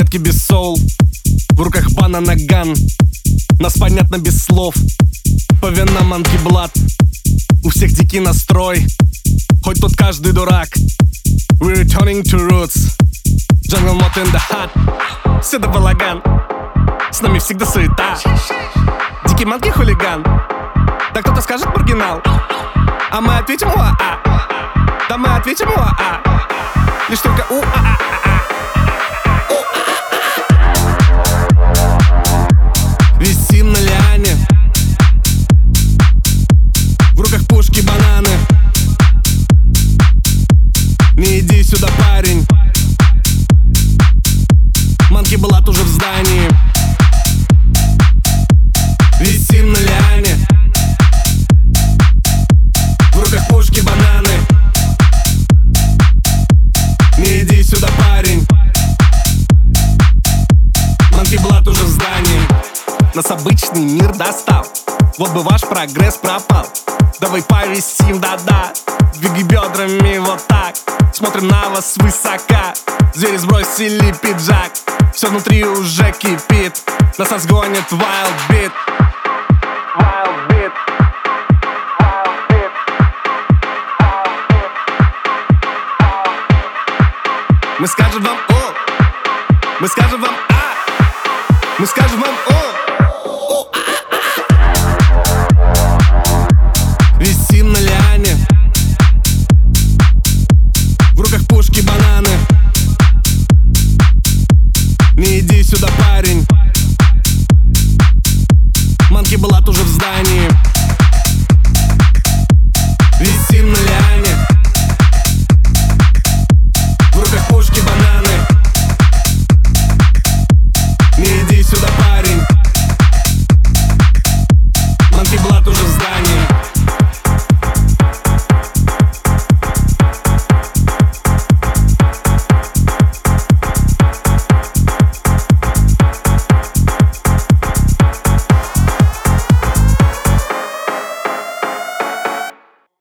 В руках бана наган Нас понятно без слов. По венам антиблат У всех дикий настрой. Хоть тут каждый дурак. We're returning to roots. Jungle Mode in the hut Сюда балаган. С нами всегда суета. Дикий манки хулиган. Да кто-то скажет маргинал. А мы ответим уа-а Да мы ответим уа-а Лишь только у-а-а Нас обычный мир достал. Вот бы ваш прогресс пропал. Давай повисим, да-да. Двигай бедрами вот так. Смотрим на вас свысока. Звери сбросили пиджак. Все внутри уже кипит. Нас разгонит wild beat. Wild beat. Мы скажем вам о. Мы скажем вам а. Мы скажем вам О,